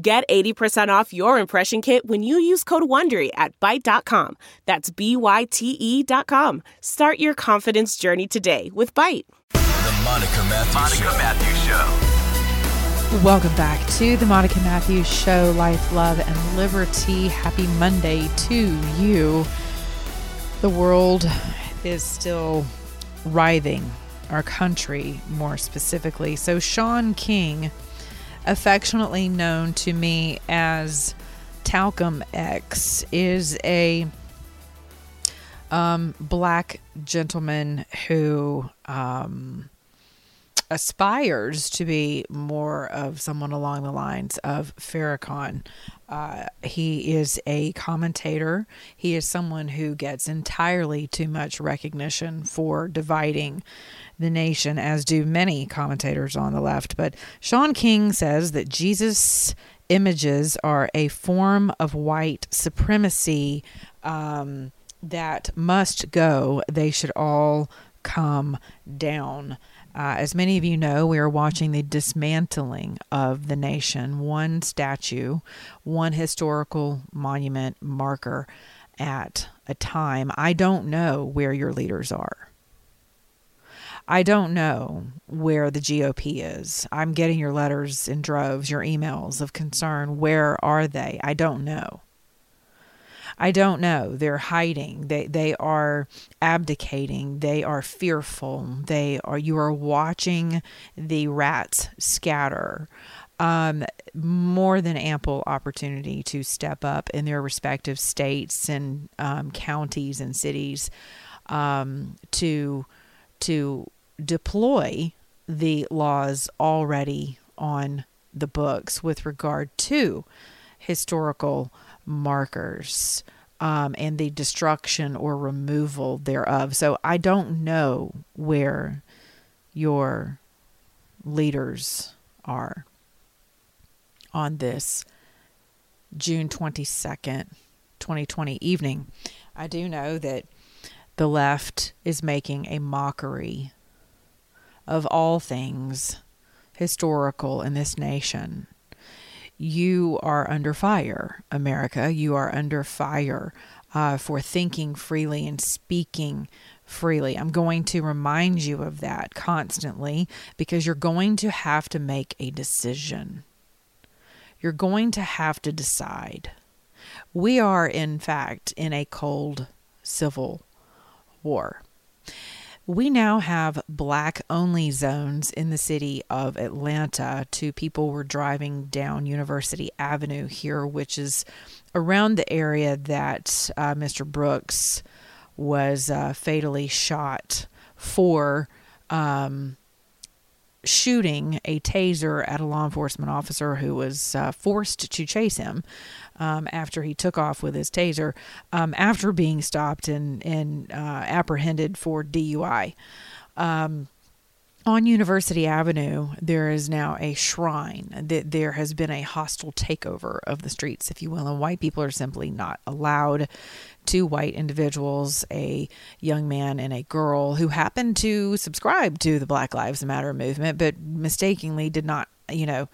Get 80% off your impression kit when you use code WONDERY at Byte.com. That's B-Y-T-E dot com. Start your confidence journey today with Byte. The Monica Matthews Monica Show. Matthews Show. Welcome back to the Monica Matthews Show, Life, Love, and Liberty. Happy Monday to you. The world is still writhing, our country more specifically. So, Shaun King, affectionately known to me as Talcum X, is a um, black gentleman who. Um, aspires to be more of someone along the lines of Farrakhan. Uh, he is a commentator. He is someone who gets entirely too much recognition for dividing the nation, as do many commentators on the left. But Shaun King says that Jesus images are a form of white supremacy um, that must go. They should all come down. Uh, as many of you know, we are watching the dismantling of the nation, one statue, one historical monument marker at a time. I don't know where your leaders are. I don't know where the GOP is. I'm getting your letters in droves, your emails of concern. Where are they? I don't know. I don't know. They're hiding. They they are abdicating. They are fearful. They are you are watching the rats scatter. Um, more than ample opportunity to step up in their respective states and um, counties and cities um, to to deploy the laws already on the books with regard to historical markers um, and the destruction or removal thereof. So I don't know where your leaders are on this June 22nd, 2020 evening. I do know that the left is making a mockery of all things historical in this nation you are under fire, America. You are under fire uh, for thinking freely and speaking freely. I'm going to remind you of that constantly because you're going to have to make a decision. You're going to have to decide. We are, in fact, in a cold civil war we now have black only zones in the city of Atlanta. Two people were driving down University Avenue here, which is around the area that uh, Mr. Brooks was uh, fatally shot for um, shooting a taser at a law enforcement officer who was uh, forced to chase him um, after he took off with his taser um, after being stopped and, and uh, apprehended for DUI. Um, on University Avenue, there is now a shrine. That there has been a hostile takeover of the streets, if you will, and white people are simply not allowed. Two white individuals, a young man and a girl, who happened to subscribe to the Black Lives Matter movement, but mistakenly did not, you know,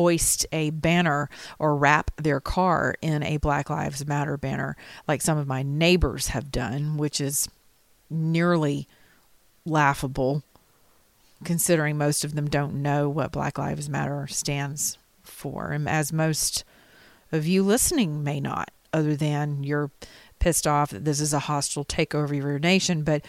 hoist a banner or wrap their car in a Black Lives Matter banner, like some of my neighbors have done, which is nearly laughable considering most of them don't know what Black Lives Matter stands for, and as most of you listening may not, other than you're pissed off that this is a hostile takeover of your nation. But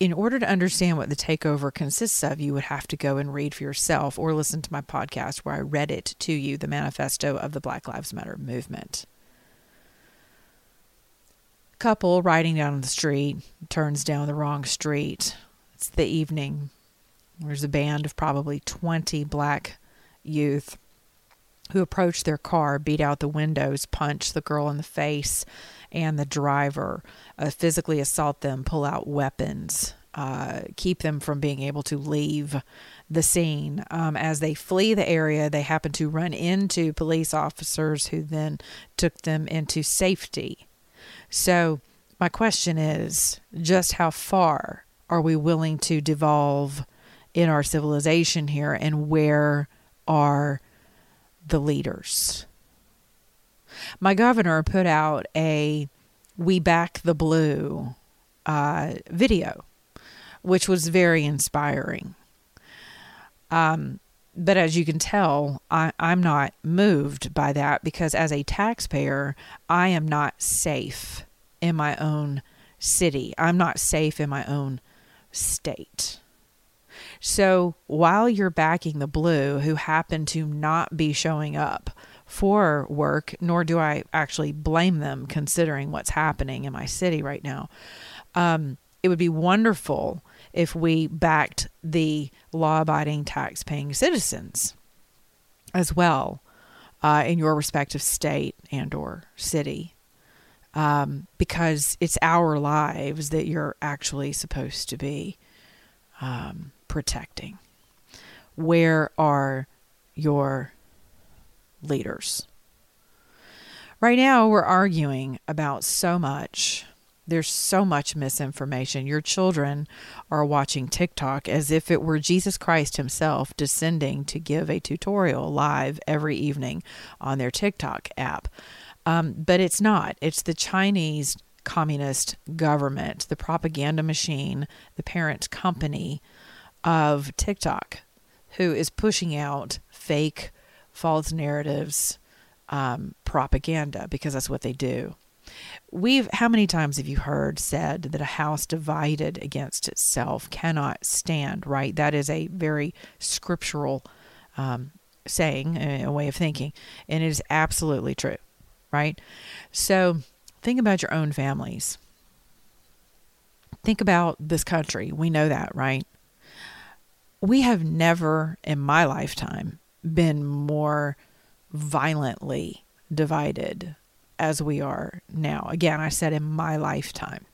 in order to understand what the takeover consists of, you would have to go and read for yourself or listen to my podcast where I read it to you the manifesto of the Black Lives Matter movement. Couple riding down the street turns down the wrong street. It's the evening. There's a band of probably 20 black youth who approach their car, beat out the windows, punch the girl in the face and the driver, uh, physically assault them, pull out weapons, uh, keep them from being able to leave the scene. Um, as they flee the area, they happen to run into police officers who then took them into safety. So, my question is just how far are we willing to devolve in our civilization here, and where are the leaders? My governor put out a We Back the Blue uh, video, which was very inspiring. Um, but as you can tell, I, I'm not moved by that because as a taxpayer, I am not safe in my own city. I'm not safe in my own state. So while you're backing the blue, who happen to not be showing up for work, nor do I actually blame them considering what's happening in my city right now, um, it would be wonderful if we backed the law abiding tax paying citizens as well uh, in your respective state and or city um, because it's our lives that you're actually supposed to be um, protecting. Where are your leaders right now we're arguing about so much there's so much misinformation. Your children are watching TikTok as if it were Jesus Christ Himself descending to give a tutorial live every evening on their TikTok app. Um, but it's not. It's the Chinese communist government, the propaganda machine, the parent company of TikTok, who is pushing out fake, false narratives, um, propaganda, because that's what they do. We've how many times have you heard said that a house divided against itself cannot stand right? That is a very scriptural um, saying a way of thinking and it is absolutely true right? So think about your own families. Think about this country. We know that right? We have never in my lifetime been more violently divided as we are now. Again, I said in my lifetime.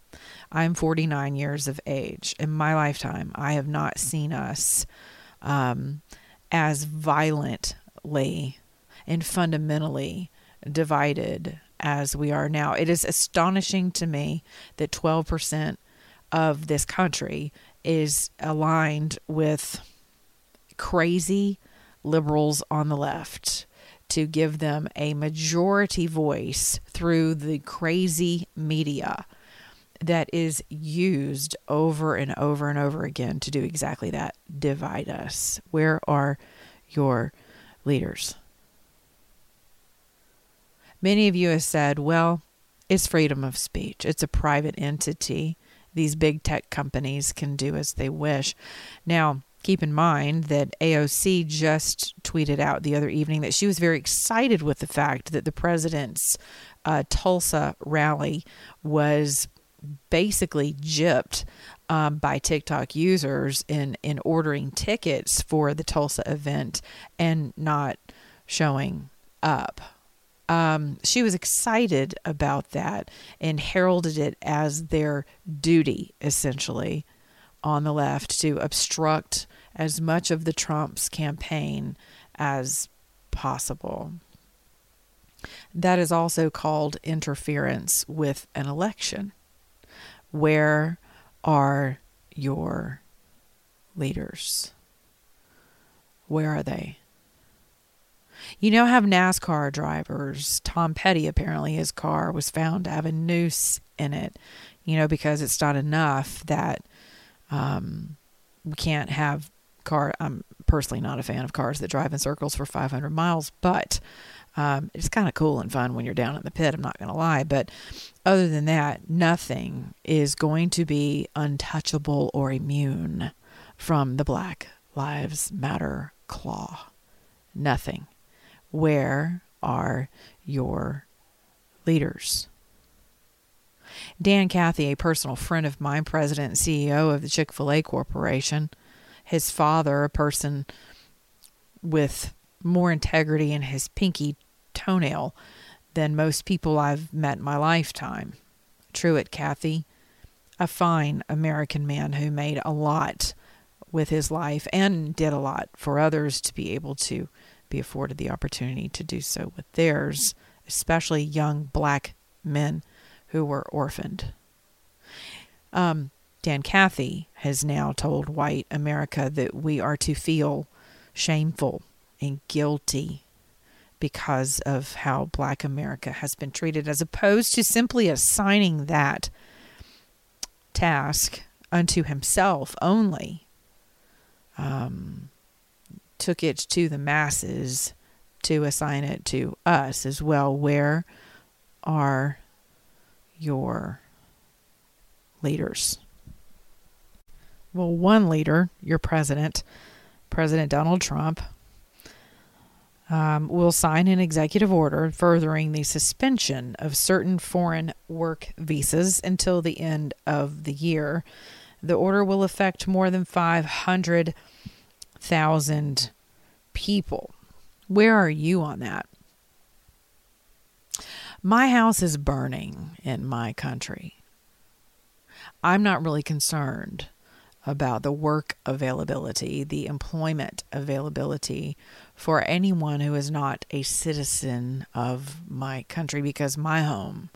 I'm 49 years of age. In my lifetime, I have not seen us um, as violently and fundamentally divided as we are now. It is astonishing to me that 12% of this country is aligned with crazy liberals on the left to give them a majority voice through the crazy media that is used over and over and over again to do exactly that divide us. Where are your leaders? Many of you have said, well, it's freedom of speech, it's a private entity. These big tech companies can do as they wish. Now, keep in mind that AOC just tweeted out the other evening that she was very excited with the fact that the president's uh, Tulsa rally was basically gypped um, by TikTok users in in ordering tickets for the Tulsa event and not showing up. Um, she was excited about that and heralded it as their duty, essentially, on the left to obstruct as much of the Trump's campaign as possible. That is also called interference with an election. Where are your leaders? Where are they? You know, have NASCAR drivers. Tom Petty, apparently, his car was found to have a noose in it, you know, because it's not enough that um, we can't have car. I'm personally not a fan of cars that drive in circles for 500 miles, but um, it's kind of cool and fun when you're down in the pit. I'm not going to lie. But other than that, nothing is going to be untouchable or immune from the Black Lives Matter claw. Nothing. Where are your leaders? Dan Cathy, a personal friend of mine, president and CEO of the Chick fil A Corporation, his father, a person with more integrity in his pinky toenail than most people I've met in my lifetime. Truett Cathy, a fine American man who made a lot with his life and did a lot for others to be able to be afforded the opportunity to do so with theirs, especially young black men who were orphaned. Um, Dan Cathy has now told white America that we are to feel shameful and guilty because of how black America has been treated, as opposed to simply assigning that task unto himself only. Um, took it to the masses to assign it to us as well. Where are your leaders? Well, one leader, your president, President Donald Trump, um, will sign an executive order furthering the suspension of certain foreign work visas until the end of the year. The order will affect more than 500,000 people. Where are you on that? My house is burning in my country. I'm not really concerned about the work availability, the employment availability for anyone who is not a citizen of my country because my home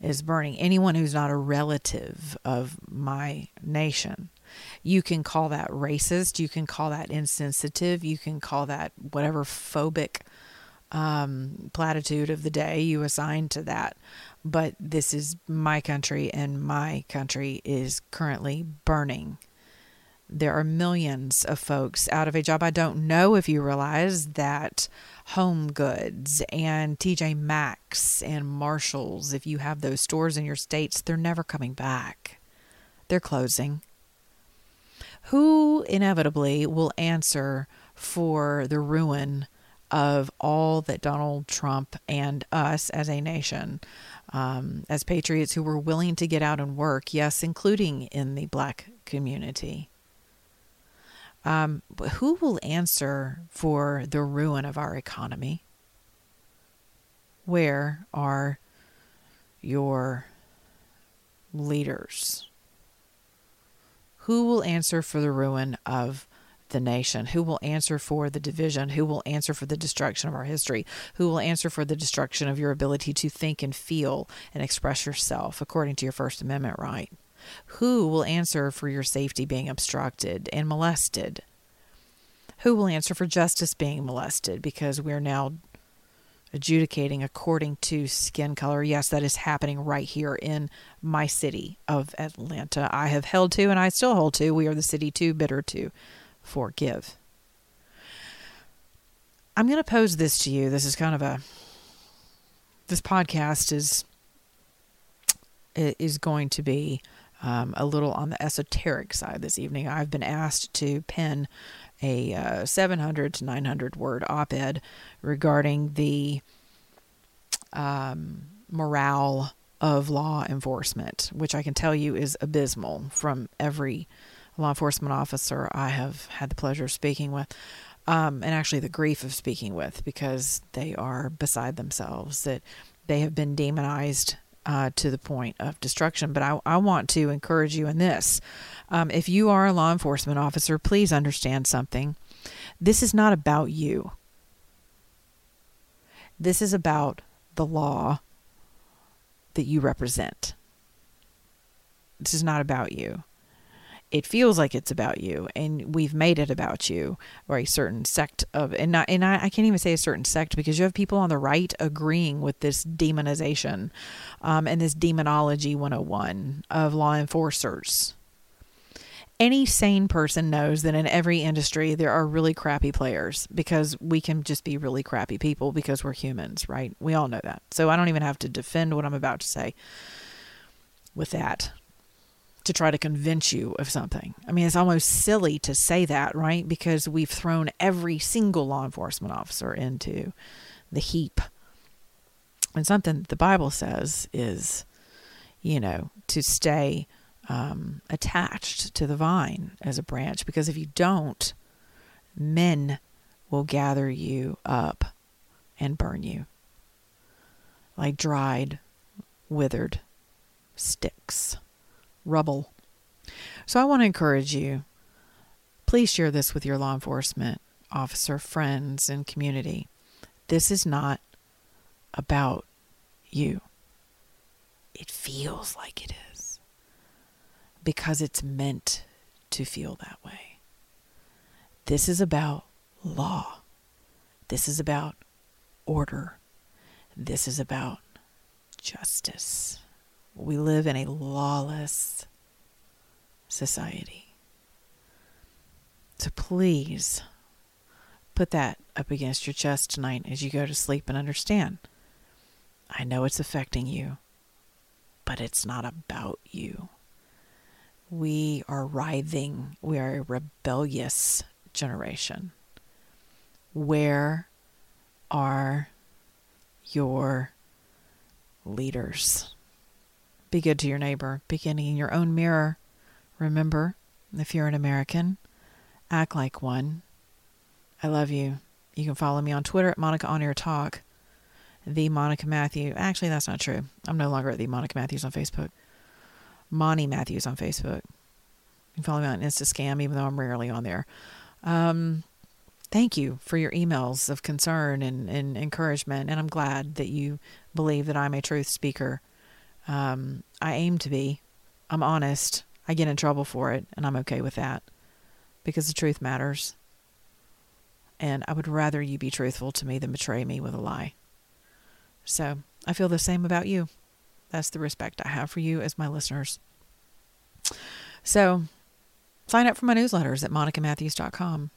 is burning. Anyone who's not a relative of my nation. You can call that racist. You can call that insensitive. You can call that whatever phobic um, platitude of the day you assign to that. But this is my country, and my country is currently burning there are millions of folks out of a job. I don't know if you realize that Home Goods and TJ Maxx and Marshalls, if you have those stores in your states, they're never coming back. They're closing. Who inevitably will answer for the ruin of all that Donald Trump and us as a nation, um, as patriots who were willing to get out and work, yes, including in the black community? Um, who will answer for the ruin of our economy? Where are your leaders? Who will answer for the ruin of the nation? Who will answer for the division? Who will answer for the destruction of our history? Who will answer for the destruction of your ability to think and feel and express yourself according to your First Amendment right? Who will answer for your safety being obstructed and molested? Who will answer for justice being molested? Because we're now adjudicating according to skin color. Yes, that is happening right here in my city of Atlanta. I have held to and I still hold to. We are the city too bitter to forgive. I'm going to pose this to you. This is kind of a this podcast is is going to be um, a little on the esoteric side this evening. I've been asked to pen a uh, 700 to 900 word op ed regarding the um, morale of law enforcement, which I can tell you is abysmal from every law enforcement officer I have had the pleasure of speaking with. Um, and actually, the grief of speaking with because they are beside themselves, that they have been demonized uh, to the point of destruction. But I, I want to encourage you in this. Um, if you are a law enforcement officer, please understand something. This is not about you, this is about the law that you represent. This is not about you it feels like it's about you and we've made it about you or a certain sect of and not and I, I can't even say a certain sect because you have people on the right agreeing with this demonization um, and this demonology 101 of law enforcers any sane person knows that in every industry there are really crappy players because we can just be really crappy people because we're humans, right? We all know that. So I don't even have to defend what I'm about to say with that to try to convince you of something. I mean, it's almost silly to say that, right? Because we've thrown every single law enforcement officer into the heap. And something the Bible says is, you know, to stay um, attached to the vine as a branch, because if you don't, men will gather you up and burn you like dried, withered sticks, rubble. So I want to encourage you please share this with your law enforcement officer friends and community. This is not about you. It feels like it is because it's meant to feel that way. This is about law. This is about order. This is about justice. We live in a lawless society. So please put that up against your chest tonight as you go to sleep and understand. I know it's affecting you, but it's not about you. We are writhing, we are a rebellious generation. Where are your leaders? Be good to your neighbor, beginning in your own mirror. Remember, if you're an American, act like one. I love you. You can follow me on Twitter at Monica On Air Talk. The Monica Matthew. Actually, that's not true. I'm no longer at the Monica Matthews on Facebook. Monty Matthews on Facebook. You can follow me on Instascam, even though I'm rarely on there. Um, thank you for your emails of concern and, and encouragement. And I'm glad that you believe that I'm a truth speaker. Um, I aim to be. I'm honest. I get in trouble for it, and I'm okay with that because the truth matters. And I would rather you be truthful to me than betray me with a lie. So I feel the same about you. That's the respect I have for you as my listeners. So sign up for my newsletters at monicamatthews.com.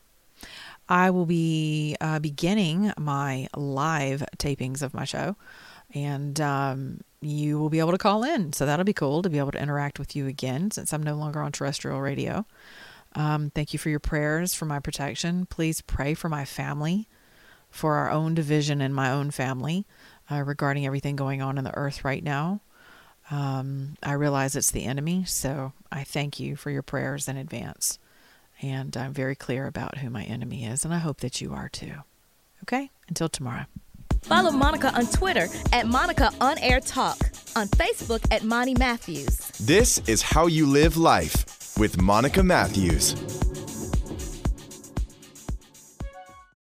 I will be uh, beginning my live tapings of my show, and um, you will be able to call in. So that'll be cool to be able to interact with you again since I'm no longer on terrestrial radio. Um, thank you for your prayers for my protection. Please pray for my family, for our own division in my own family uh, regarding everything going on in the earth right now. Um, I realize it's the enemy, so I thank you for your prayers in advance. And I'm very clear about who my enemy is, and I hope that you are too. Okay? Until tomorrow. Follow Monica on Twitter at Monica On Air Talk, on Facebook at Monty Matthews. This is How You Live Life with Monica Matthews.